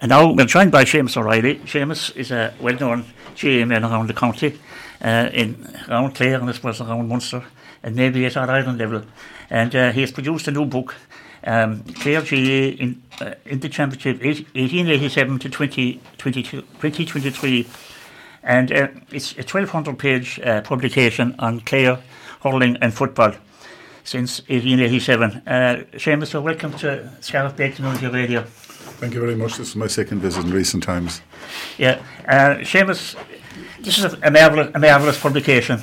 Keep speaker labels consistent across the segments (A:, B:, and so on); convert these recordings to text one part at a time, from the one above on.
A: And now we're joined by Seamus O'Reilly. Seamus is a well-known GAA man around the county, uh, in around Clare and I suppose around Munster, and maybe at our island level. And uh, he has produced a new book, um, Clare GAA in, uh, in the Championship 1887 to 2023. And uh, it's a 1200 page uh, publication on Clare hurling and football since 1887. Uh, Seamus, so welcome to Scariff Bay Community Radio.
B: Thank you very much. This is my second visit in recent times.
A: Yeah, uh, Seamus, this is a, a marvelous, a marvelous publication.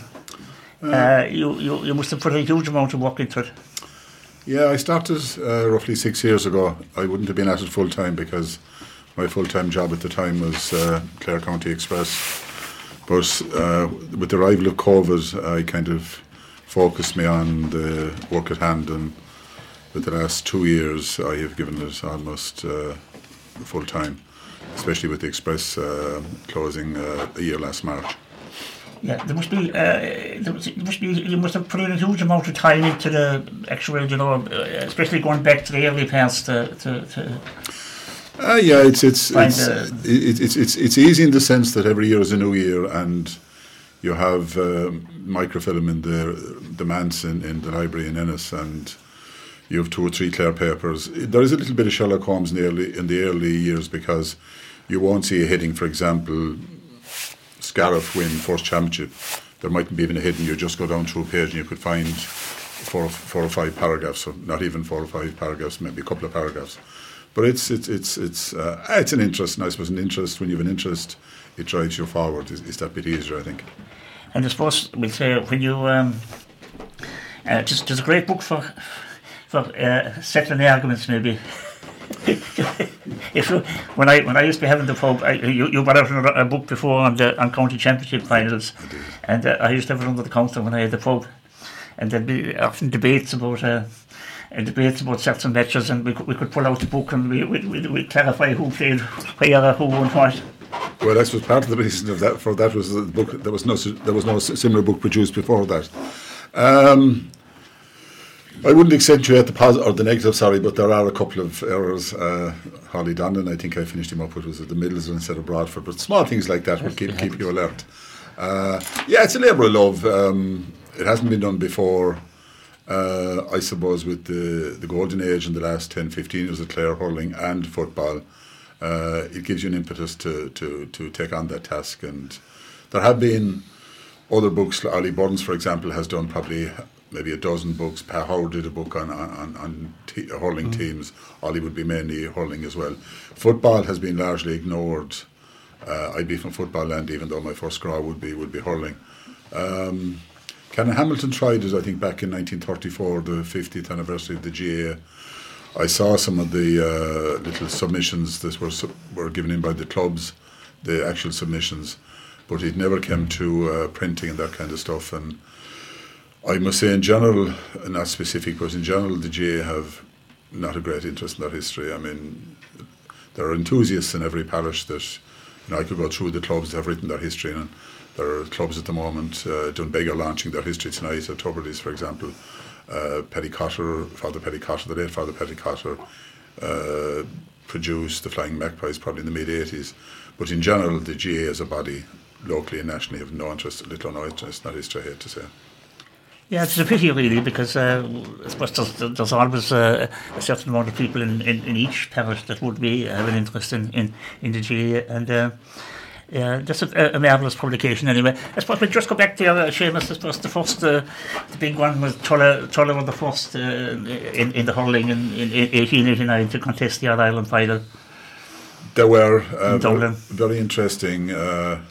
A: Uh, you, you, you must have put a huge amount of work into it.
B: Yeah, I started uh, roughly six years ago. I wouldn't have been at it full time because my full time job at the time was uh, Clare County Express. But uh, with the arrival of COVID, I kind of focused me on the work at hand, and with the last two years, I have given it almost uh, full time, especially with the Express uh, closing uh, a year last March.
A: Yeah, there must be, uh, there must be, you must have put in a huge amount of time into the actual, you know, uh, especially going back to the early past to, to, to
B: Uh, yeah, it's it's
A: Find
B: it's, it's it's it's easy in the sense that every year is a new year, and you have um, microfilm in the the manse in, in the library in Ennis, and you have two or three Clare papers. There is a little bit of Sherlock Holmes in the early in the early years because you won't see a heading, for example, Scariff win first championship. There mightn't be even a heading. You just go down through a page and you could find four, four or five paragraphs, or not even four or five paragraphs, maybe a couple of paragraphs. But it's it's it's it's uh, it's an interest, and I suppose an interest. When you have an interest, it drives you forward. Is that bit easier? I think.
A: And I suppose we'll say when you um, uh, just there's a great book for for uh, settling the arguments maybe. if you, when I when I used to be having the pub, I, you you brought out a book before on the on county championship finals, and uh, I used to have it under the counter when I had the pub, and there'd be often debates about. Uh, uh, debates about certain matches, and we could, we could pull out the book and we we we we'd clarify who played where, who won what.
B: Well, that was part of the reason of that for that was the book. There was no there was no similar book produced before that. Um, I wouldn't accentuate the positive or the negative, sorry, but there are a couple of errors. Uh, Holly Dundon, I think I finished him up with was at the Middles instead of Broadford, but small things like that will keep keep you alert. Uh, yeah, it's a labour of love. Um, it hasn't been done before. Uh, I suppose with the, the golden age in the last 10, 15 years of Clare hurling and football, uh, it gives you an impetus to, to, to take on that task. And there have been other books. Ollie Burns, for example, has done probably maybe a dozen books. Pa Howard did a book on on, on, te- hurling teams. Ollie would be mainly hurling as well. Football has been largely ignored. Uh, I'd be from football land, even though my first scrawl would be would be hurling. Um, Canon Hamilton tried it, I think, back in 1934, the 50th anniversary of the GAA. I saw some of the uh, little submissions that were su- were given in by the clubs, the actual submissions, but it never came to uh, printing and that kind of stuff. And I must say, in general, not specific, but in general, the GAA have not a great interest in their history. I mean, there are enthusiasts in every parish that you know I could go through the clubs that have written their history and there are clubs at the moment uh, Doonbeg launching their history tonight at Tuberties for example. Uh, Petty Cotter Father Petty Cotter the late Father Petty Cotter uh, produced the Flying Magpies probably in the mid 80s but in general the GAA as a body locally and nationally have no interest little or no interest in that history I hate to say
A: Yeah, it's a pity really because uh, I suppose there's, there's always uh, a certain amount of people in, in, in each parish that would be have an interest in, in, in the GAA and uh, yeah, that's a, a marvellous publication anyway. I suppose we just go back to uh, Seamus, I suppose the first, uh, the big one was Tulla, Tulla were the first uh, in, in the hurling in, in 1889 to contest the All-Ireland final.
B: There were uh,
A: In
B: very interesting. Uh,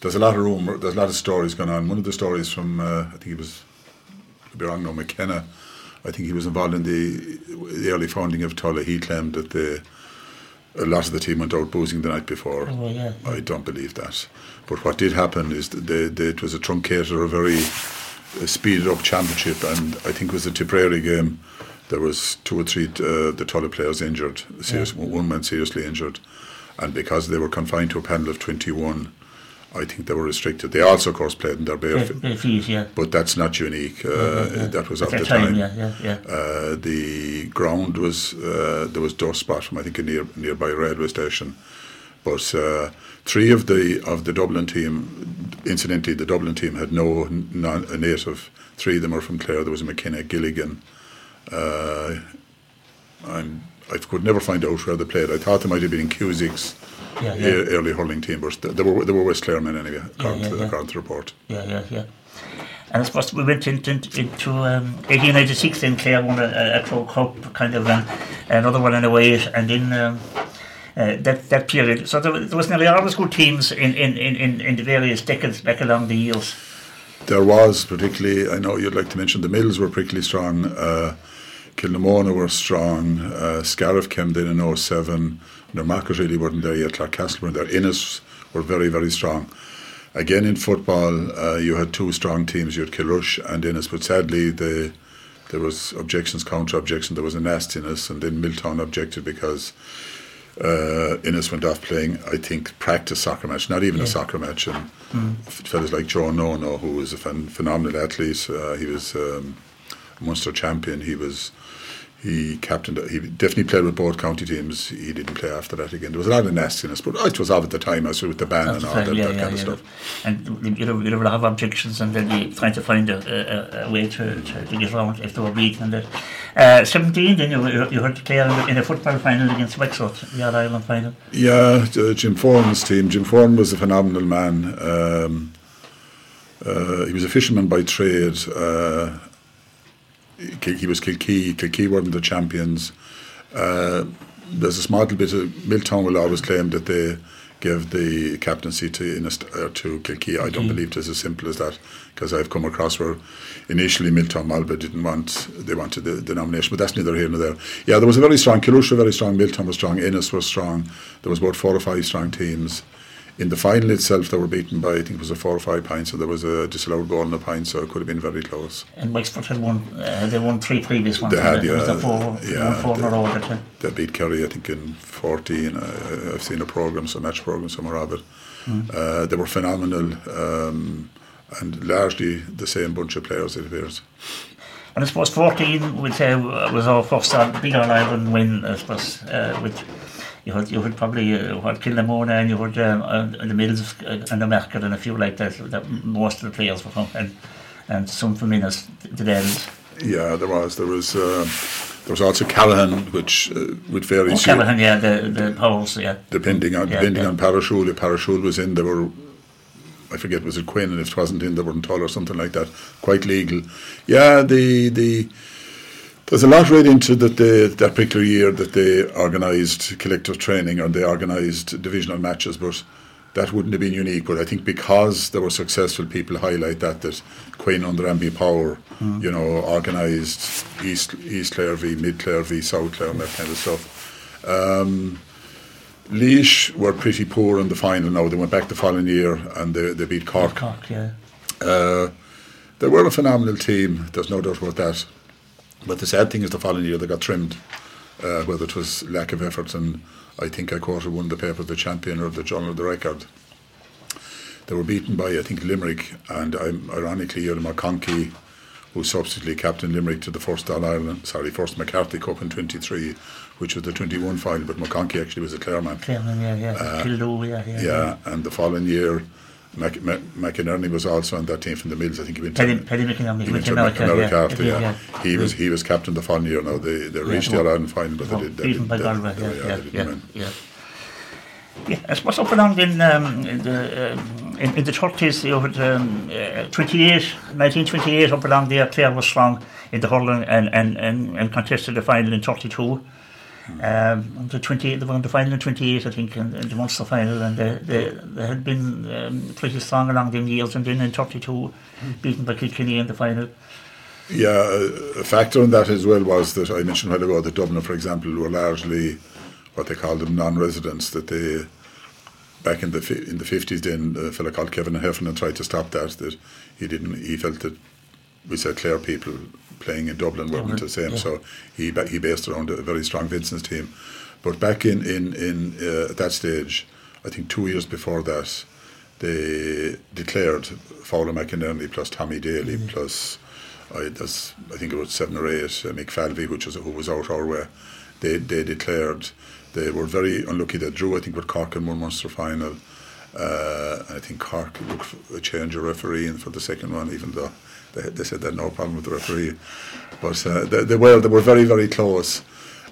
B: there's a lot of rumour. There's a lot of stories going on. One of the stories from uh, I think he was, could be wrong, no McKenna. I think he was involved in the the early founding of Tulla. He claimed that the a lot of the team went out boozing the night before.
A: Oh, yeah.
B: I don't believe that. But what did happen is that they, they, it was a truncated or a very uh, speeded up championship, and I think it was a Tipperary game. There was two or three uh, the Tulla players injured. Serious, One man seriously injured, and because they were confined to a panel of twenty one, I think they were restricted. They also, of course, played in their bare,
A: Bare- bare feet, yeah.
B: but that's not unique. Uh,
A: yeah, yeah.
B: That was
A: At
B: at the time.
A: yeah, yeah, yeah.
B: Uh, the ground was uh, there was dust from I think, a near nearby railway station. But uh, three of the of the Dublin team, incidentally, the Dublin team had no non, a native. Three of them are from Clare. There was McKenna, Gilligan. Uh, I'm, I could never find out where they played. I thought they might have been in Cusack's
A: Yeah, yeah.
B: early hurling team, but they, were they were West Clare men anyway, according,
A: yeah,
B: to, according to the report.
A: Yeah, yeah, yeah. And I suppose we went into, into um, 1896 then Clare won a, a Cup kind of and another one in a way and then um, uh, that that period. So there, was- there was nearly always good teams in, in, in, in, in the various decades back along the years.
B: There was particularly, I know you'd like to mention the Mills were particularly strong. Uh, Kilnamona were strong. Uh, Scariff came in in 07. No, Marcus really weren't there yet. Clarecastle were there. Ennis were very, very strong. Again, in football, uh, you had two strong teams. You had Kilrush and Ennis, but sadly, the, there was objections, counter objection. There was a nastiness, and then Milltown objected because uh, Ennis went off playing, I think, practice soccer match, not even a soccer match. And f- fellas like Joe Nono, who was a phen- phenomenal athlete, uh, he was um, a Munster champion. He was he captained. He definitely played with both county teams. He didn't play after that again. There was a lot of nastiness, but it was off at the time, as with the ban and all that, that kind of stuff.
A: And you know, you know, have objections and then you trying to find a, a, a way to, to, to get around if they were beaten and that. Uh, 17 then you, you heard Clare in a- in a football final against Wexford, the All Ireland final.
B: Yeah, uh, Jim Foran's team. Jim Foran was a phenomenal man. Um, uh, he was a fisherman by trade. Uh, he was Kilkee. Kilkee weren't the champions. Uh, there's a small bit of Milltown will always claim that they gave the captaincy to uh, to Kilkee. I don't
A: Kilkee.
B: believe it's as simple as that because I've come across where initially Milltown Malbay didn't want they wanted the, the nomination, but that's neither here nor there. Yeah, there was a very strong Kilrush, were very strong. Milltown was strong. Ennis was strong. There was about four or five strong teams. In the final itself, they were beaten by I think it was a four or five points, so there was a disallowed goal in a pint, so it could have been very close.
A: And Wexford had won, uh, they won three previous ones.
B: They had,
A: was the
B: yeah,
A: four,
B: yeah,
A: four in a
B: they-
A: row at the.
B: They beat Kerry, I think, in 14. Uh, I've seen a program, some match program somewhere of it. Uh, they were phenomenal um, and largely the same bunch of players, it appears.
A: And I suppose 14 would say uh, was our first big All Ireland win, I suppose, uh, with you had, you had probably uh, what Kilnamona and you had um, uh, the Mills uh, and the Market and a few like that, that most of the players were from, and, and some from Ennis, the Dells.
B: Yeah, there was. There was. Um, there was also Callahan, which uh, with various
A: Oh, Callahan, yeah, the, the Powers, yeah.
B: depending on
A: Yeah,
B: depending
A: yeah.
B: on Parashul. If Parashul was in, there were. I forget was it Quin, and if it wasn't in, they weren't tall or something like that. Quite legal. Yeah, the the. There's a lot read into that they, that particular year that they organised collective training and they organised divisional matches, but that wouldn't have been unique. But I think because they were successful, people highlight that that Queen under Amby Power, you know, organised East East Clare v Mid Clare v South Clare and that kind of stuff. Um, Laois were pretty poor in the final now. They went back the following year and they, they beat Cork.
A: Cork, yeah.
B: Uh, they were a phenomenal team, there's no doubt about that. But the sad thing is the following year they got trimmed, uh, whether it was lack of effort. And I think I quoted one of the papers, the champion or the Journal of the Record. They were beaten by, I think, Limerick, and I'm ironically, Earl McConkey, who subsequently captained Limerick to the first All Ireland, sorry, first McCarthy Cup in 23, which was the 21 final, but McConkey actually was a Clareman.
A: Clareman, yeah, yeah.
B: Uh,
A: Kildoo, yeah, yeah.
B: Yeah, and the following year, Mac, Mac, McInerney was also on that team from the Mills. I think he went
A: Paddy,
B: to,
A: Paddy McInerney,
B: he
A: he
B: went to
A: America,
B: America
A: yeah.
B: after,
A: yeah,
B: yeah. He was he was captain the following year. Now they, they reached
A: well,
B: the Ireland final, but they did. They did
A: by
B: they,
A: Galway,
B: they,
A: yeah,
B: yeah,
A: yeah,
B: they
A: yeah,
B: win.
A: yeah. Yeah, I up along in, um, in the um, in, in the 30s, you had um, uh, 28, 1928, up along there, Clare was strong in the hurling and, and, and, and contested the final in 32. Um, the 28, they won the final in 28, I think, in, in the Munster final, and they, they, they had been um, pretty strong along them years, and then in 32, beaten by Kilkenny in the final.
B: Yeah, a a factor in that as well was that I mentioned a while ago that Dublin, for example, were largely what they called them non-residents. That they back in the in the fifties, then a fellow called Kevin Heffernan tried to stop that. That he didn't. He felt that we said Clare people playing in Dublin weren't the same.
A: yeah.
B: So he ba- he based around a very strong Vincent's team. But back in in in uh, at that stage, I think two years before that, they declared Fowler McInerney plus Tommy Daly mm-hmm. plus I, that's, I think it was seven or eight uh, Mick Falvey, which was who was out our way. They they declared they were very unlucky. They drew, I think, with Cork in one Munster final. Uh, I think Cork looked a change of referee in for the second one, even though they, they said they had no problem with the referee. But uh, they, they were they were very very close.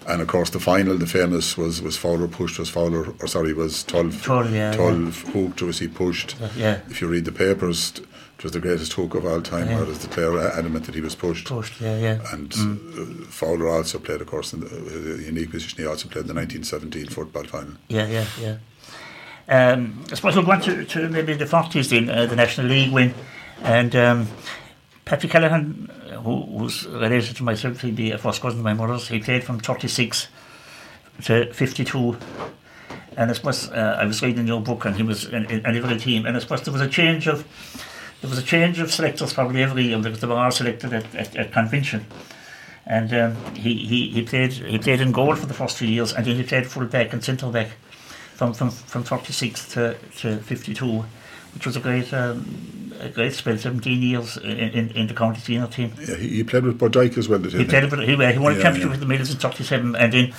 B: And of course, the final, the famous was was Fowler pushed, was Fowler, or sorry, was 12,
A: 12, yeah,
B: 12 yeah. hooked, was he pushed?
A: Yeah.
B: If you read the papers, it was the greatest hook of all time, yeah. whereas the player adamant that he was pushed.
A: Pushed, yeah, yeah.
B: And mm. uh, Fowler also played, of course, in the uh, unique position. He also played in the 1917 football final.
A: Yeah, yeah, yeah. Um, I suppose we'll go on to, to maybe the 40s then, uh, the National League win. And um, Patrick Callaghan, who, who's related to myself, he'd be a first cousin of my mother's, he played from 36 to 52. And I suppose uh, I was reading your book, and he was in, in, in every team. And I suppose there was a change of there was a change of selectors probably every year because they were all selected at, at, at convention. And um, he, he, he played he played in goal for the first few years, and then he played full back and centre back from, from, from 36 to, to 52, which was a great um, a great spell, 17 years in, in, in the county senior team.
B: Yeah, he, he played with Bodyke as well, did he?
A: He played with, he, he won a yeah, championship yeah. with the Mills in 37, and then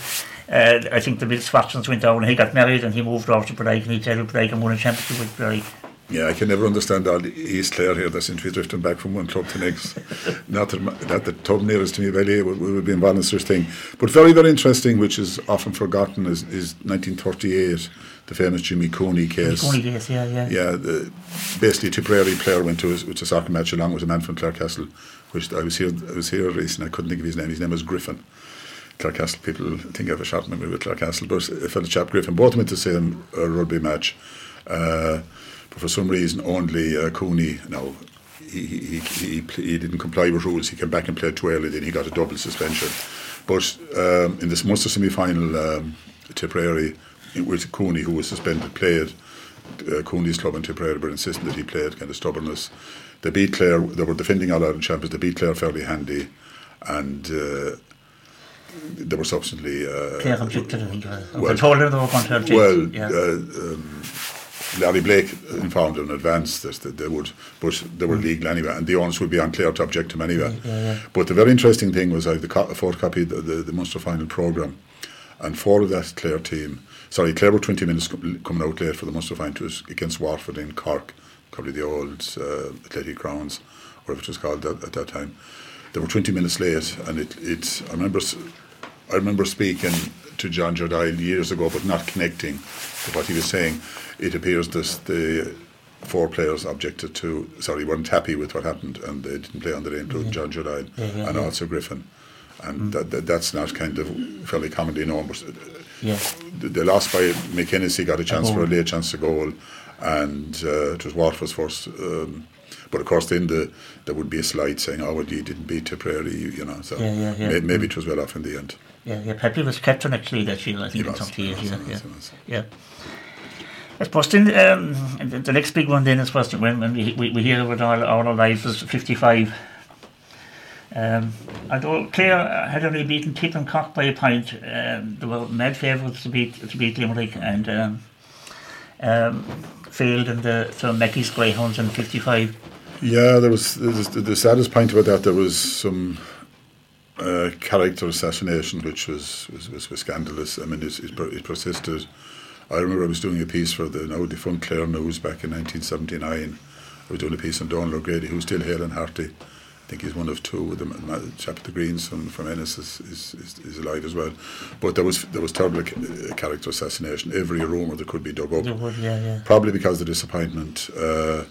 A: uh, I think the Mills fortunes went down, and he got married, and he moved over to Bodyke, and he played with Bodyke and won a championship with Bodyke.
B: Yeah, I can never understand all the East Clare here that seems to be drifting back from one club to the next. not that, that the club nearest to me, Valley, would, would be involved in such thing. But very, very interesting, which is often forgotten, is, is 1938, the famous Jimmy Cooney case.
A: Cooney case, yeah, yeah.
B: Yeah, the, basically, Tipperary player went to a, a soccer match along with a man from Clarecastle, which I was here I was here recently, I couldn't think of his name. His name was Griffin. Clarecastle people think I have a short memory with Clarecastle, but a fellow chap, Griffin, both went to the same uh, rugby match. Uh, but for some reason, only uh, Cooney, now, he, he, he, he, didn't comply with rules. He came back and played too early, then he got a double suspension. But um, in this Munster semi final, um, Tipperary, with Cooney, who was suspended, played. Uh, Cooney's club in Tipperary were insisting that he played, kind of stubbornness. They beat Clare, they were defending All Ireland champions, they beat Clare fairly handy, and uh, they were subsequently. Uh,
A: Clare objected, I think. Well, told them they were going to object.
B: Well, yeah. Uh, um, Larry Blake informed in advance that they would, but they were mm. legal anyway, and the owners would be unclear to object to them anyway.
A: Yeah, yeah.
B: But the very interesting thing was I have the co- photocopied the, the, the Munster final programme, and four of that Clare team, sorry, Clare were 20 minutes coming out late for the Munster final against Waterford in Cork, probably the old uh, Athletic Grounds, or whatever it was called that, at that time. They were 20 minutes late, and it, it I remember I remember speaking to John Jardine years ago, but not connecting to what he was saying it appears that the four players objected to, sorry, weren't happy with what happened and they didn't play on the day, including John Jardine
A: yeah,
B: and also Griffin. And mm. that, that, that's not kind of fairly commonly known. But
A: yeah.
B: the, the loss by McKenzie got a chance for a late chance to goal, and uh, it was Waterford's first. Um, but of course, then the, there would be a slide saying, "Oh, well, you didn't beat Tipperary," you, you know. So
A: yeah, yeah, yeah.
B: May, maybe it was well off in the end.
A: Yeah, yeah. Pepe was captain actually that year. I think in some years. Yeah, yeah. yeah. I suppose then, um, the next big one then is supposed when, when we, we, we hear about all, all our lives is 55. Um, although Clare had only beaten Tip and Cork by a point, um, they were mad favourites to beat to beat Limerick and um, um, failed in the so Mackey's Greyhounds in 55.
B: Yeah, there was, there was the saddest point about that. There was some uh, character assassination, which was was, was, was scandalous. I mean, it, it, it persisted I remember I was doing a piece for the now defunct Clare News back in 1979. I was doing a piece on Donald O'Grady, who's still hale and hearty. I think he's one of two. The chap the Greens from, from Ennis is, is, is, is, alive as well. But there was there was terrible uh, character assassination. Every rumour that could be dug up.
A: Would, yeah, yeah.
B: Probably because of the disappointment. Uh,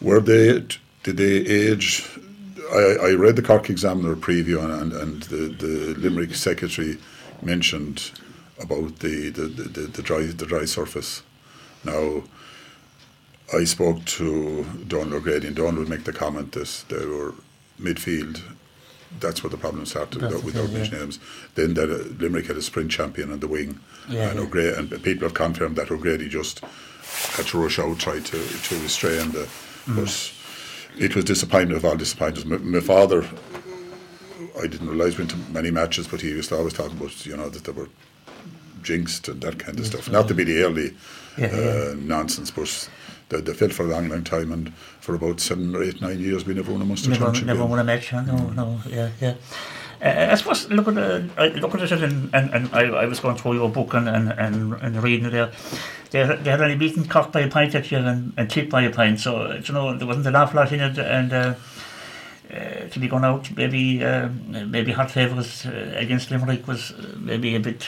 B: were they did they age? I, I read the Cork Examiner preview and, and, and the, the Limerick secretary mentioned about the, the, the, the, dry the dry surface. Now, I spoke to Don O'Grady, and Don would make the comment that they were midfield. That's where the problem started without, without yeah. names. Then that uh, Limerick had a sprint champion on the wing,
A: yeah,
B: and
A: yeah.
B: O'Grady, and people have confirmed that O'Grady just had to rush out, try to to restrain the. Mm. But it was disappointing of all disappointments. My, my father, I didn't realise went to many matches, but he used to always talk about you know that there were jinxed and that kind of stuff. Not to be the early
A: yeah,
B: uh, nonsense, but they, they fell for a long, long time, and for about seven or eight, nine years, we never won a Munster
A: Never,
B: Championship.
A: never
B: game.
A: won a match. No, no, yeah, yeah. Uh, I suppose look at uh, look at it and, and, and I, I was going through your book and, and, and, and reading it there. They, they had only beaten Cork by a pint that year and, and Tip by a pint, so you know there wasn't an awful lot in it. And uh, uh, to be going out, maybe uh, maybe hot favourites uh, against Limerick was uh, maybe a bit.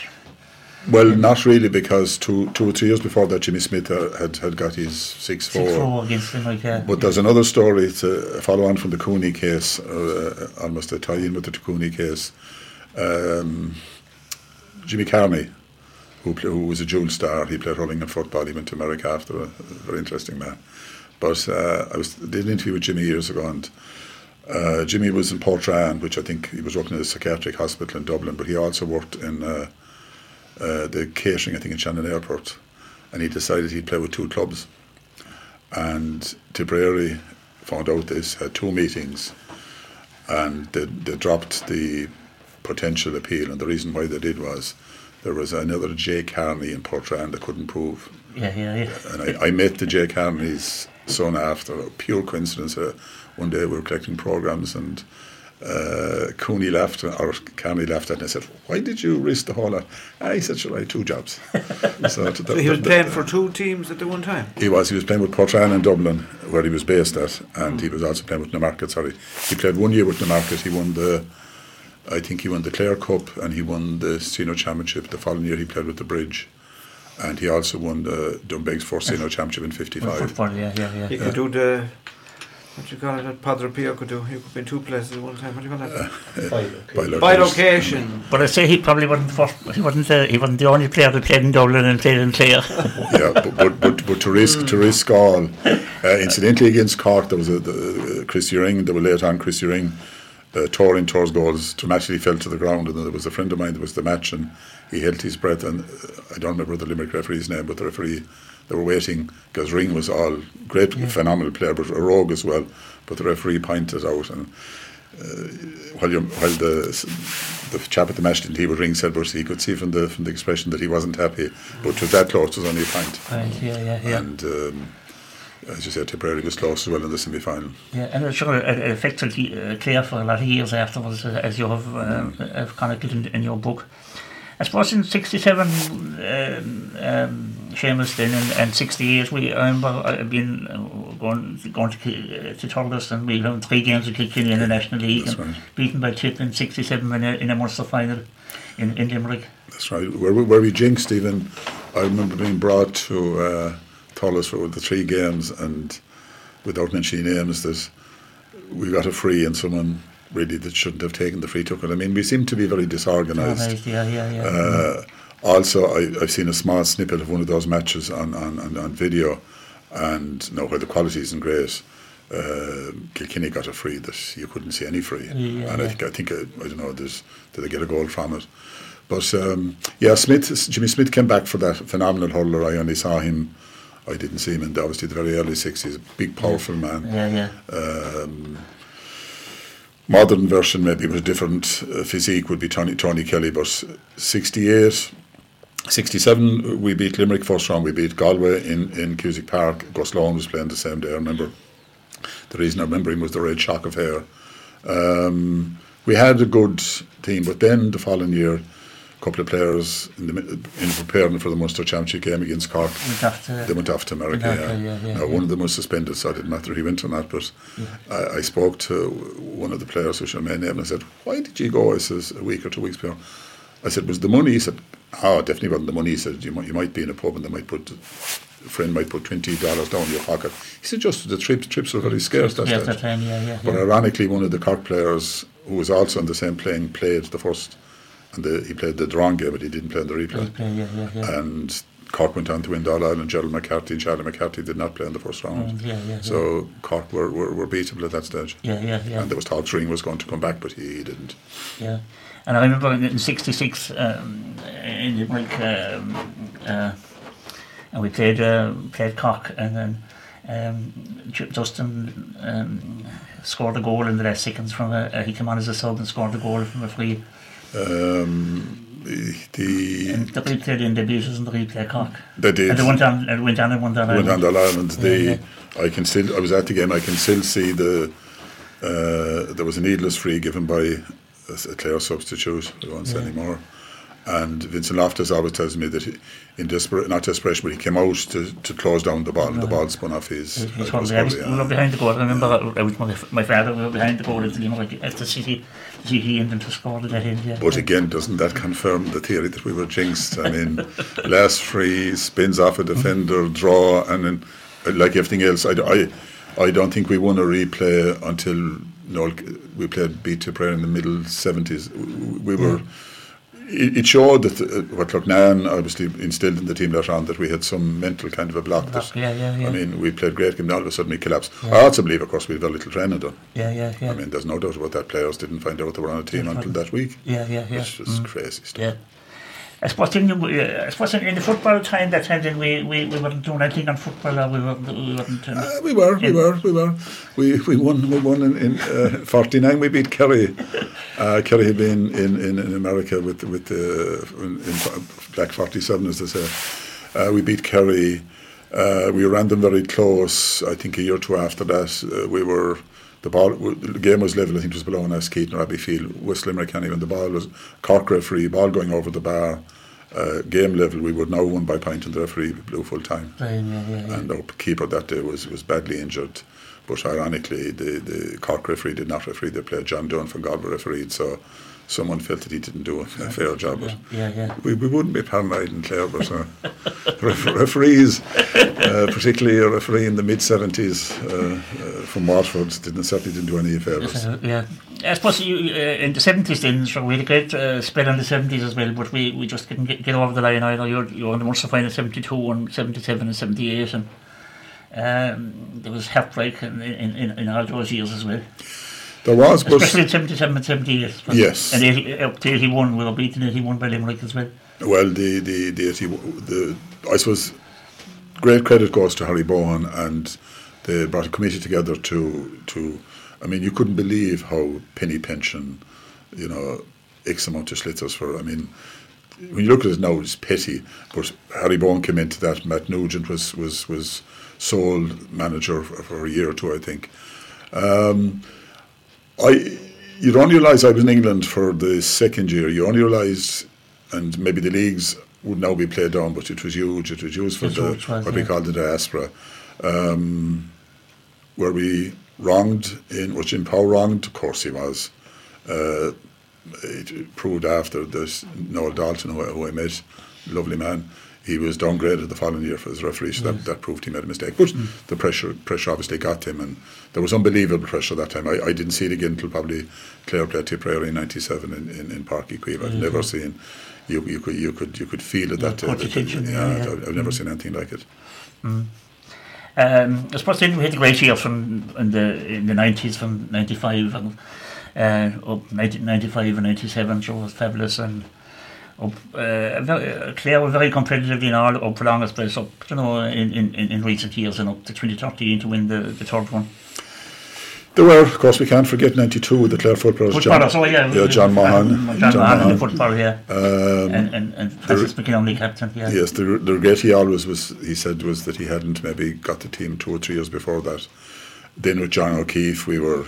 B: Well, not really, because two, two or three years before that, Jimmy Smith uh, had, had got his 6 4.
A: 6-4 against Limerick. Yeah.
B: But there's another story to follow on from the Cooney case, uh, almost a tie in with the Cooney case. Um, Jimmy Carney, who, play, who was a dual star, he played hurling and football. He went to America after, a, a very interesting man. But uh, I was did an interview with Jimmy years ago, and uh, Jimmy was in Portrane, which I think he was working at a psychiatric hospital in Dublin, but he also worked in uh, uh, the catering, I think, in Shannon Airport. And he decided he'd play with two clubs. And Tipperary found out this, had two meetings, and they, they dropped the potential appeal. And the reason why they did was there was another Jay Carney in Portrane that couldn't prove.
A: yeah, yeah, yeah.
B: And I, I met the Jay Carney's son after a pure coincidence. Uh, one day we were collecting programs and uh, Cooney left, or Carney left, and I said, "Why did you risk the whole lot?" Ah, he said, "Sure, I had two jobs." so, to-
C: So he was
B: that-
C: playing for two teams at the one time.
B: he was. He was playing with Portrane in Dublin, where he was based at, and he was also playing with Newmarket. Sorry, he played one year with Newmarket. He won the, I think he won the Clare Cup, and he won the senior championship. The following year, he played with the Bridge, and he also won the Doonbeg's first senior championship in '55.
A: Football, yeah, yeah, yeah.
C: He could do the what do you call it that Padre Pio could do. He could be in two places at one time. What do you call that?
B: By
C: Bilocation.
A: But I say he probably wasn't first, he wasn't uh, he wasn't the only player that played in Dublin and played in Clare.
B: yeah, but, but, but, but to risk to risk all. Uh, incidentally, against Cork, there was a the, uh, Christy Ring. There were later on Christy Ring. Uh, Torin Tor's goals dramatically fell to the ground, and there was a friend of mine that was the match, and he held his breath. And uh, I don't remember the Limerick referee's name, but the referee they were waiting because Ring was all great, phenomenal player, but a rogue as well. But the referee pointed out, and uh, while while the the chap at the match didn't, he would ring said, but he could see from the from the expression that he wasn't happy. But to that close, it was only a point.
A: right, yeah, yeah, yeah.
B: And um, as you said, Tipperary was close as well in the semi final.
A: Yeah, and sure it, it affected uh, Clare for a lot of years afterwards, uh, as you have, uh, have chronicled in, in your book. I suppose in 67, um, um, Seamus then, and, and 68, we, I remember uh, being uh, going, going to, uh, to and we won three games with Kilkenny in the National League
B: right.
A: beaten by Tip in 67 in a, in a Munster final in, in Limerick.
B: That's right. Where we, where we jinxed even, I remember being brought to uh, for the three games, and without mentioning names, that we got a free, and someone really that shouldn't have taken the free took it. I mean, we seem to be very disorganised.
A: Yeah, yeah, yeah.
B: Uh, also, I, I've seen a small snippet of one of those matches on, on, on, on video, and you know, where the quality isn't great. Uh, Kilkenny got a free that you couldn't see any free,
A: Yeah,
B: and I think I think uh, I don't know. There's, did they get a goal from it? But um, yeah, Smith, Jimmy Smith came back for that phenomenal hurler. I only saw him. I didn't see him in the, obviously the very early sixties. Big, powerful man
A: yeah, yeah.
B: um, modern version maybe with a different uh, physique would be Tony, Tony Kelly but 68 67 we beat Limerick first round we beat Galway in, in Cusack Park. Gus was playing the same day I remember. The reason I remember him was the red shock of hair. Um, we had a good team but then the following year a couple of players in, the, in preparing for the Munster Championship game against Cork
A: Went
B: they went off to America.
A: Went
B: yeah.
A: yeah, yeah,
B: now, one of them was suspended, so it didn't matter. He went or not. But I, I spoke to one of the players, who shall remain named, and I said, "Why did you go?" I says a week or two weeks before. I said, "Was the money?" He said, "Oh, definitely wasn't the money." He said, "You might, you might be in a pub and they might put." A friend might put twenty dollars down your pocket. He said, "Just the trips. Trips are very scarce that
A: that time, yeah, yeah.
B: But ironically, one of the Cork players who was also on the same plane played the first, and the, he played the drawing game, but he didn't play in the replay
A: Yeah, yeah, yeah, yeah.
B: and Cork went on to win All Ireland. Gerald McCarthy and Charlie McCarthy did not play in the first round.
A: Mm, yeah, yeah, yeah.
B: So Cork were, were, were beatable at that stage.
A: Yeah, yeah, yeah.
B: And there was talk Ring was going to come back, but he, he didn't.
A: Yeah, and I remember in, in '66 um, in Limerick, um, uh, and we played uh, played Cork, and then um, Ju- Justin um, scored a goal in the last seconds from a, uh, he came on as a sub and scored a goal from a free.
B: Um, the
A: And the replay in the Beatles and the replay Cork.
B: they did
A: And they went on, and went on and went on.
B: went on
A: Ireland.
B: to Ireland. They,
A: Yeah,
B: I can still, I was at the game. I can still see the. Uh, there was a needless free given by a, a Clare substitute. I won't say
A: Yeah.
B: anymore. And Vincent Loftus always tells me that he, in desperate, not desperation, but he came out to, to close down the ball, and the ball spun off his.
A: He- He's
B: it was
A: probably, was, we were behind the goal. I remember I was my, my father, we were behind the goal at the Limerick at the City, City England to score get in. Yeah.
B: But again, doesn't that confirm the theory that we were jinxed? I mean, last free, spins off a defender, draw, and then, like everything else, I, I, I don't think we won a replay until Noel, we played beat Tipperary in the middle 70s. We were. It it showed that uh, what Loughnane obviously instilled in the team later on that we had some mental kind of a block. That,
A: Yeah, yeah, yeah.
B: I mean, we played great game, and all of a sudden we collapsed. I also believe, of course, we had very little training done.
A: yeah, yeah, yeah.
B: I mean, there's no doubt about that. Players didn't find out they were on a team until that week.
A: yeah, yeah, yeah.
B: Which was crazy stuff.
A: I suppose in the, uh, I suppose in, the football time that time then we, we, we weren't doing anything on football we weren't, we weren't um,
B: Uh, we were, we were, we were. We we won, we won in, in uh, '49. We beat Kerry. Uh, Kerry had been in, in, in America with with uh, in, in Black '47, as they say. Uh, we beat Kerry. Uh, we ran them very close. I think a year or two after that, uh, we were. The ball, the game was level. I think it was below us, Keaton or Abbeyfeale, West Limerick. Can't even. The ball was Cork referee. Ball going over the bar. Uh, game level. We were now won by point, and the referee blew full time and our keeper that day was, was badly injured. But ironically, the, the Cork referee did not referee. the played John Dunn from Galway refereed, so someone felt that he didn't do a, a fair job. But
A: yeah, yeah.
B: we, we wouldn't be paranoid in Clare, but uh, ref- referees, uh, particularly a referee in the mid 70s uh, uh, from Waterford, didn't, certainly didn't do any favours.
A: Uh, yeah, I suppose you, uh, in the seventies then, so we had a great uh, spell in the seventies as well, but we, we just couldn't get, get over the line either. You're you're on the Munster final seventy two and seventy seven and seventy eight, and um, there was heartbreak in, in, in, in all those years as well.
B: There was, but
A: Especially in seventy seven and seventy eight.
B: Yes.
A: and 80, up to eighty one, we were beaten eighty one by Limerick as well.
B: Well, the the the, 80, the I suppose great credit goes to Harry Bohan and they brought a committee together to to. I mean, you couldn't believe how penny pension, you know, X amount of schlitters for. I mean, when you look at it now, it's petty. But Harry Bohan came into that. Matt Nugent was was was sole manager for, for a year or two, I think. Um, I you don't realise I was in England for the second year. You only realise, and maybe the leagues would now be played down, but it was huge. It was used for
A: It
B: the
A: was,
B: what we
A: yeah.
B: call the diaspora, um, where we wronged in which in Power wronged. Of course, he was. Uh, it proved after this Noel Dalton, who, I- who I met, lovely man. He was downgraded the following year for his referee, so that, that proved he made a mistake. But mm. the pressure pressure obviously got him, and there was unbelievable pressure that time. I, I didn't see it again until probably Clare played Tipperary in '97 in, in, in Páirc Uí Chaoimh. I've never seen. You, you could you could you could feel it that
A: caught
B: that- yeah,
A: yeah, yeah.
B: I've, I've never mm. seen anything like it. Mm.
A: Um, I suppose then we had a great year from in the in the nineties from ninety five and uh, up 90, 95 and ninety seven. So it was fabulous and up uh, very, uh, Clare were very competitive in all up for longest place up you know in, in, in recent years and up to twenty thirteen to win the, the third one.
B: There were, of course, we can't forget '92 the Clare footballers.
A: Footballer, so yeah,
B: yeah, John Maughan,
A: John, John Maughan, the footballer, yeah,
B: Um,
A: and and and Francis McKinley captain, yeah.
B: Yes, the, the regret he always was, he said, was that he hadn't maybe got the team two or three years before that. Then with John O'Keefe, we were,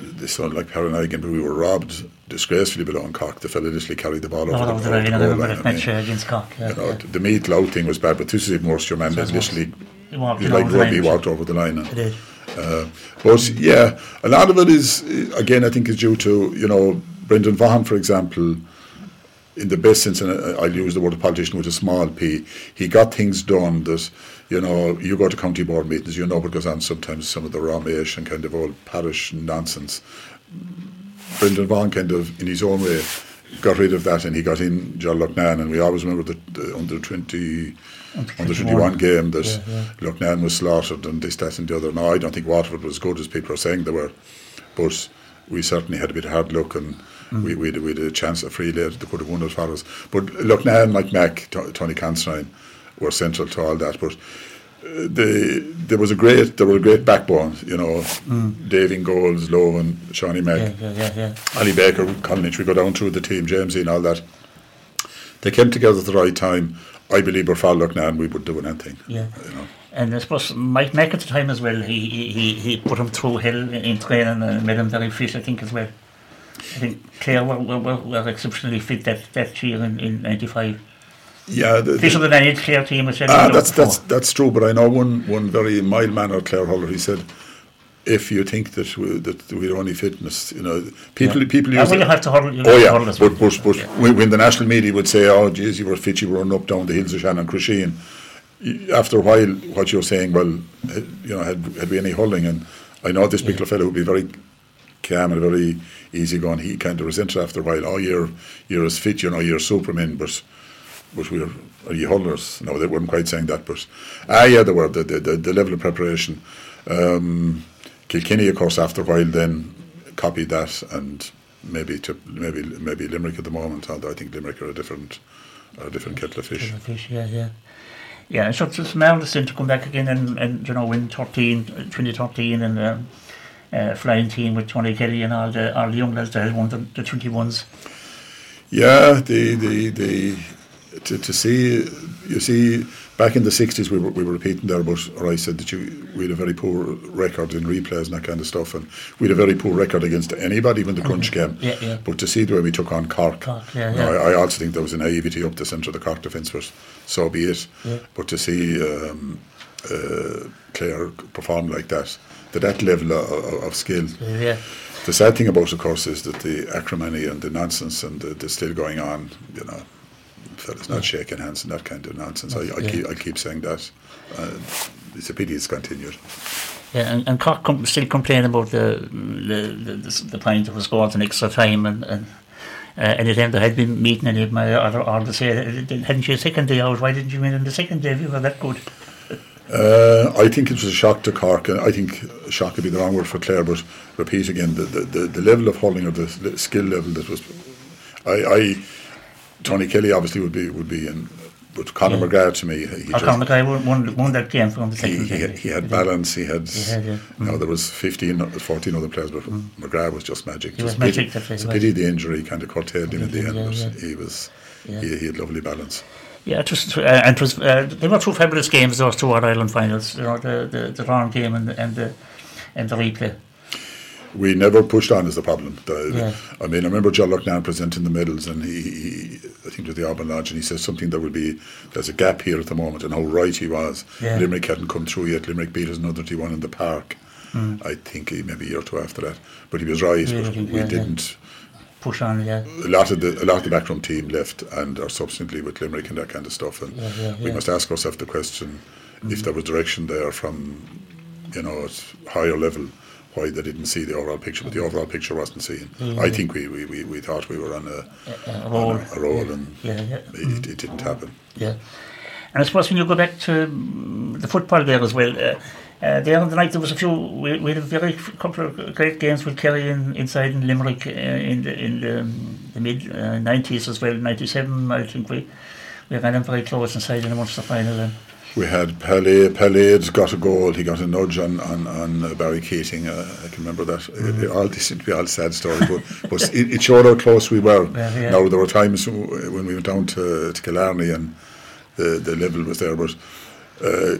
B: this sounded like paranoid again, but we were robbed disgracefully below in Cork. The fellow literally carried the ball over
A: All
B: the,
A: over the
B: goal line. I mean,
A: against Cork. Yeah,
B: you know,
A: yeah.
B: the meat loud thing was bad, but this is worse. Your man
A: So
B: that literally,
A: He walked
B: he's like rugby, walked over the line.
A: It is.
B: Uh, but yeah, a lot of it is uh, again I think is due to you know Brendan Vaughan for example. In the best sense, and I'll use the word politician with a small p, he got things done that, you know, you go to county board meetings, you know what goes on sometimes, some of the Ramesh and kind of old parish nonsense. Brendan Vaughan kind of, in his own way, got rid of that and he got in John Loughnane and we always remember the, the under 20 under 21 game that
A: Yeah, yeah.
B: Was slaughtered and this, that and the other. Now I don't think Waterford was as good as people are saying they were, but we certainly had a bit of hard luck and mm. we, we, had, we had a chance of free late that could have won it for us. But Loughnane, Mike Mac Tony Considine were central to all that. But uh, the, there was a great there was a great backbone, you know, Dave in goals, Lohan, Shawnee Mack.
A: Yeah, yeah, yeah, yeah.
B: Ollie Baker, Colin Lynch, we go down through the team, Jamesie and all that. they came together at the right time. I believe we're far now and we would do anything.
A: Yeah.
B: You know.
A: And I suppose Mike Mack at the time as well, he he, he put him through hell in, in training and made him very fit, I think, as well. I think Clare were, were, were, were exceptionally fit that, that year in, in 95.
B: Yeah, the,
A: Fitter than any Clare team, I said.
B: Ah, that's that's that's true. But I know one one very mild mannered Clare Huller. He said, "If you think that we, that we're only fitness, you know, people
A: Yeah.
B: people use
A: you have to huddle. You
B: Oh yeah, but, but, but
A: Yeah.
B: when, when the national media would say, "Oh, geez, you were fit, you were run up down the hills of Shannon Crusheen," y- after a while, what you're saying, well, eh, you know, had had we any hulling, and I know this particular fellow would be very calm and very easy going. He kind of resented after a while. Oh, you're you're as fit, you know, you're Superman, but but we're are you hullers? No, they weren't quite saying that, but ah, yeah, they were the the, the, level of preparation. Um, Kilkenny, of course, after a while, then copied that, and maybe to maybe maybe Limerick at the moment. Although I think Limerick are a different are a different kettle of fish.
A: Fish, yeah, yeah. Yeah, so it's marvellous then to come back again and, and you know, win 13, 2013 and um, uh, flying team with Tony Kelly and all the, all the young lads that had won the, the 21s.
B: Yeah, the the the to, to see you see back in the sixties we were we were repeating there, but or I said that you we had a very poor record in replays and that kind of stuff, and we had a very poor record against anybody when the crunch came.
A: Yeah, yeah.
B: But to see the way we took on Cork,
A: Cork, yeah,
B: you know,
A: yeah.
B: I, I also think there was a naivety up the centre of the Cork defence, but so be it. But to see um, uh, Clare perform like that, to that level of, of, skill.
A: Yeah,
B: The sad thing about of course, is that the acrimony and the nonsense and the, the still going on, you know, fellas not shaking hands and that kind of nonsense. I, I,
A: Yeah.
B: keep, I keep saying that. Uh, it's a pity it's continued.
A: yeah and, and Cork com- still complain about the the, the, the, the point that was scored in extra time and, and uh, anytime there had been meeting any of my other say, hadn't you a second day out, why didn't you meet in the second day if you were that good?
B: Uh, I think it was a shock to Cork, and I think shock would be the wrong word for Clare, but repeat again, the, the, the, the level of hurling or the skill level that was. I, I Tony Kelly obviously would be would be in, but Conor
A: Yeah.
B: McGrath to me, he just,
A: Conor Mackay won, won, won that game from the
B: he,
A: second
B: he,
A: day.
B: he had balance. He had,
A: He had, yeah.
B: you know, there was 15, or 14 other players, but McGrath was just magic.
A: He was
B: pity-
A: magic,
B: It's a pity the injury kind of curtailed him in the end,
A: yeah.
B: but he was, he, he had lovely balance.
A: Yeah, it was, uh, and it was, uh, they were two fabulous games, those two All Ireland finals. You know, the the, the round game and the, and the and the replay.
B: We never pushed on is the problem. The,
A: Yeah.
B: I mean, I remember John Loughnane presenting the medals, and he, he, I think to the Auburn Lodge, and he said something that would be there's a gap here at the moment, and how right he was.
A: Yeah.
B: Limerick hadn't come through yet. Limerick beat us another T1 in the park.
A: Hmm.
B: I think maybe a year or two after that, but he was right.
A: Yeah,
B: but we didn't.
A: Push on, yeah.
B: A lot of the a lot of the backroom team left and are subsequently with Limerick and that kind of stuff, and we must ask ourselves the question: if there was direction there from, you know, at higher level, why they didn't see the overall picture, but the overall picture wasn't seen. I think we, we, we, we thought we were on a,
A: A
B: on
A: roll.
B: a, a roll, and
A: Yeah, yeah.
B: it, it didn't happen.
A: Yeah. And I suppose when you go back to mm, the football there as well, uh, uh, there on the night there was a few, we, we had a very couple of great games with Kerry in, inside in Limerick uh, in the, in the, um, the mid uh, 90s as well, 97 I think we, we ran them very close inside in the Munster final. And,
B: We had Pele. Pele'd got a goal. He got a nudge on on, on uh, Barry Keating. Uh, I can remember that. It, it all this seemed to be all sad stories, but, but it, it showed how close we were.
A: Yeah, yeah.
B: Now there were times when we went down to, to Killarney and the the level was there, but uh,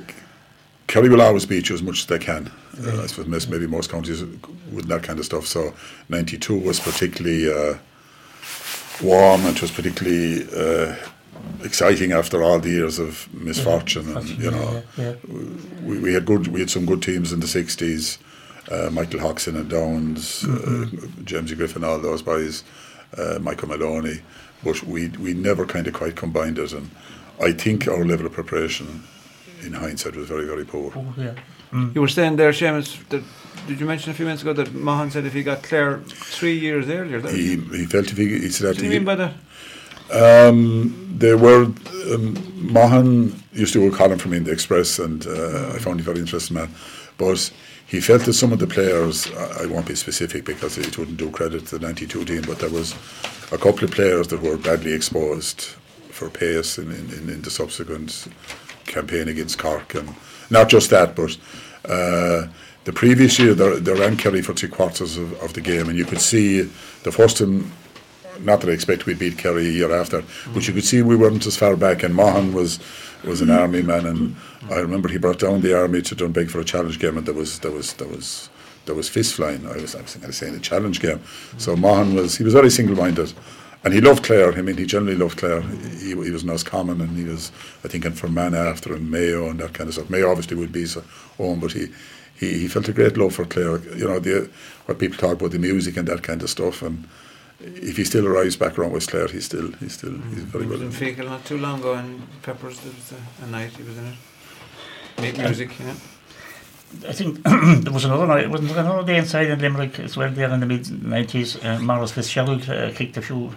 B: Kerry will always beat you as much as they can. Uh, I suppose maybe most counties with that kind of stuff. So '92 was particularly uh, warm and it was particularly. Uh, exciting after all the years of misfortune and you know
A: yeah,
B: we, we had good we had some good teams in the 60s uh, Michael Hoxton and Downs uh, James Griffin all those boys uh, Michael Maloney but we we never kind of quite combined it and I think our level of preparation in hindsight was very very poor
A: oh, yeah.
C: You were saying there, Seamus, that, did you mention a few minutes ago that Maughan said if he got Clare three years earlier? That,
B: he, he felt if he, he said
C: what
B: that
C: do you mean by that?
B: Um, they were um, Maughan used to work column for me in the Express, and uh, I found him very interesting man. But he felt that some of the players, I won't be specific because it wouldn't do credit to the '92 team, but there was a couple of players that were badly exposed for pace in, in, in, in the subsequent campaign against Cork, and not just that, but. Uh, the previous year, they, they ran Kerry for three quarters of, of the game, and you could see the first time not that I expect we'd beat Kerry a year after, but you could see we weren't as far back. And Maughan was was an army man, and I remember he brought down the army to Doonbeg for a challenge game, and there was there was there was there was fist flying. I was I was going to say in a challenge game. So Maughan was he was very single minded. And he loved Clare. I mean, he generally loved Clare. He, he was Common, and he was, I think, in Fermanagh after and Mayo and that kind of stuff. Mayo obviously would be his own, but he, he, he felt a great love for Clare. You know, the what people talk about the music and that kind of stuff. And if he still arrives back around West Clare, he's still he's still he's very
C: he
B: good.
C: was in Feakle not too long ago, and Peppers there was a, a night he was in it. Meet music, yeah.
A: I think there was another night, wasn't there another day inside in Limerick as well there in the mid 90s. Uh, Maurice Fitzgerald uh, kicked a few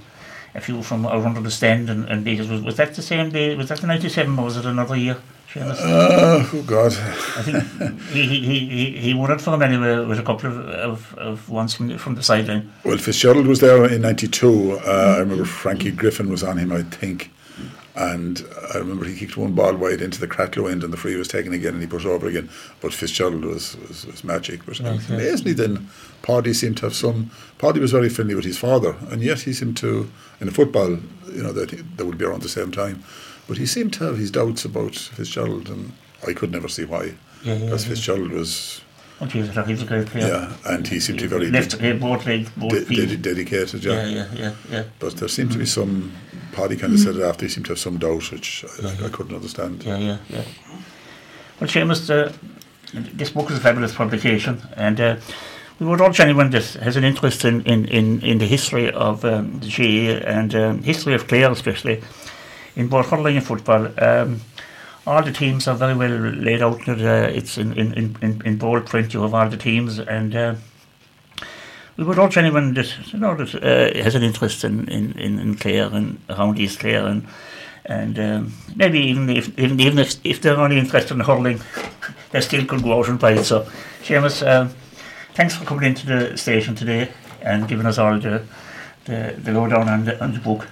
A: a few from around the stand and, and beat. Was, was that the same day? Was that the 97 or was it another year?
B: Uh, oh God!
A: I think he, he, he, he won it for them anyway with a couple of, of, of ones from the, from the sideline.
B: Well, Fitzgerald was there in '92. Uh, I remember Frankie Griffin was on him, I think, and I remember he kicked one ball wide into the Cracklow end, and the free was taken again, and he put over again. But Fitzgerald was was, was magic. But right, amazingly, then Paddy seemed to have some. Paddy was very friendly with his father, and yet he seemed to in the football, you know, that that would be around the same time. But he seemed to have his doubts about Fitzgerald, and I could never see why. Yeah, yeah, because yeah. Fitzgerald was.
A: Oh, he was a great player.
B: Yeah, and he seemed to be very
A: left, ded- both legs, both de-
B: feet. dedicated.
A: Yeah. yeah, yeah, yeah, yeah.
B: But there seemed mm. to be some. Paddy kind of mm. said it after. He seemed to have some doubt, which I, I couldn't understand.
A: Yeah, yeah, yeah. Well, Seamus, uh, this book is a fabulous publication, and. Uh, we would urge anyone that has an interest in, in, in, in the history of um, the GAA and um, history of Clare especially in both hurling and football. Um, all the teams are very well laid out. Uh, it's in, in, in, in bold print. You have all the teams, and uh, we would urge anyone that you know that uh, has an interest in in, in, Clare and around East Clare and and um, maybe even if even, even if, if they're only interested in hurling, they still could go out and buy it. So, Seamus, uh, thanks for coming into the station today and giving us all the the, the lowdown on the on the book.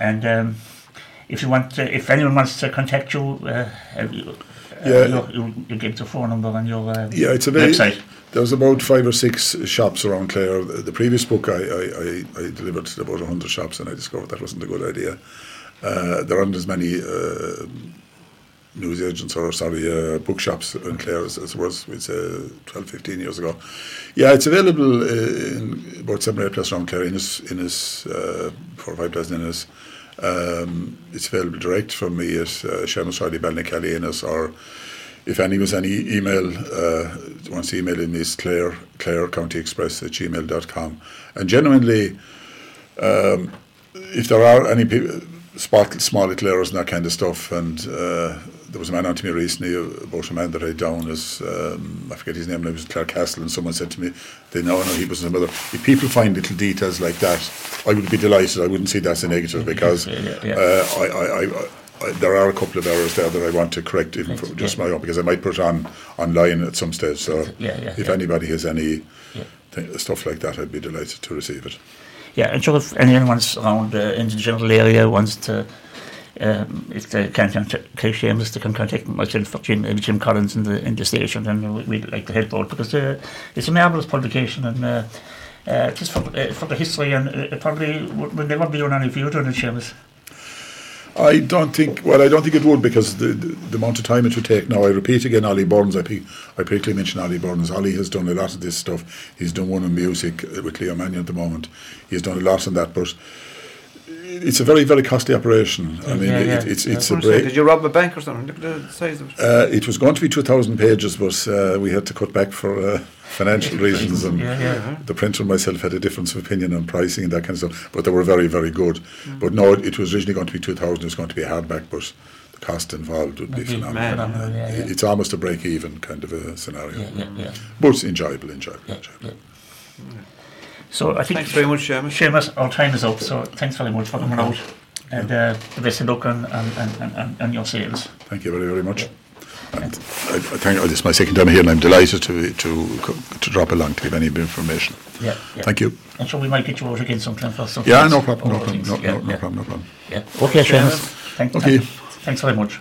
A: And um, if you want, to, if anyone wants to contact you, uh, uh yeah, you, you, you give the phone number on your uh,
B: yeah, it's a very, website. There's about five or six shops around Clare. The, the previous book I, I, I, I, delivered to about 100 shops and I discovered that wasn't a good idea. Uh, there aren't as many uh, news agents or sorry uh, bookshops in Clare as, as was we'd say 12 15 years ago yeah it's available uh, in about seven or eight places around Clare in his, in his uh, four or five dozen in um, it's available direct from me at uh, Seamus Riley Ballynacally Ennis or if any was any email uh, wants to email in is Clare Clare County Express at gmail.com and genuinely um, if there are any people spot small errors and that kind of stuff and uh, there was a man on to me recently about a man that I down as um, I forget his name. It was Clarecastle, and someone said to me, "They know, no, he was his mother." If people find little details like that, I would be delighted. I wouldn't see that as a negative because yeah, yeah. Uh, I, I, I I, there are a couple of errors there that I want to correct, even for just yeah. my own, because I might put on online at some stage. So, if anybody has any th- stuff like that, I'd be delighted to receive it.
A: Yeah, and sure, if anyone wants around uh, in the general area wants to um, they can't contact Seamus, they can contact myself Jim, uh, Jim Collins in the in the station, and we'd like to help out because uh, it's a marvellous publication and uh, uh, just for, uh, for the history, and it probably would never be on any view on it, Seamus.
B: I don't think. Well, I don't think it would because the, the, the amount of time it would take. Now, I repeat again, Ollie Burns. I, I particularly mention Ollie Burns. Ollie has done a lot of this stuff. He's done one on music with Leo Mannion at the moment. He's done a lot on that, but it's a very very costly operation. I mean, yeah, yeah. It, it's it's a break.
C: Did you rob a bank or something? Look at the size of
B: it. Uh, it was going to be two thousand pages, but uh, we had to cut back for uh, financial reasons, and the printer and myself had a difference of opinion on pricing and that kind of stuff. But they were very very good. Mm. But no, it, it, was originally going to be two thousand. It was going to be a hardback, but the cost involved would be phenomenal. phenomenal it's almost a break even kind of a scenario. But enjoyable, enjoyable, enjoyable.
A: So I think
C: thanks very much, Seamus.
A: Seamus, our time is up. So thanks very much for coming out, and uh, the best of luck on, on, on, on, your sales.
B: Thank you very very much. And I, I thank this is my second time here, and I'm delighted to to to drop along to give any information.
A: Yeah, yeah.
B: Thank you.
A: And sure, we might get you out again sometime for something.
B: Yeah, no problem, no problem, no, yeah, no, no, problem, no problem.
A: Yeah. Okay, Seamus. Thank,
B: okay.
A: Thanks very much.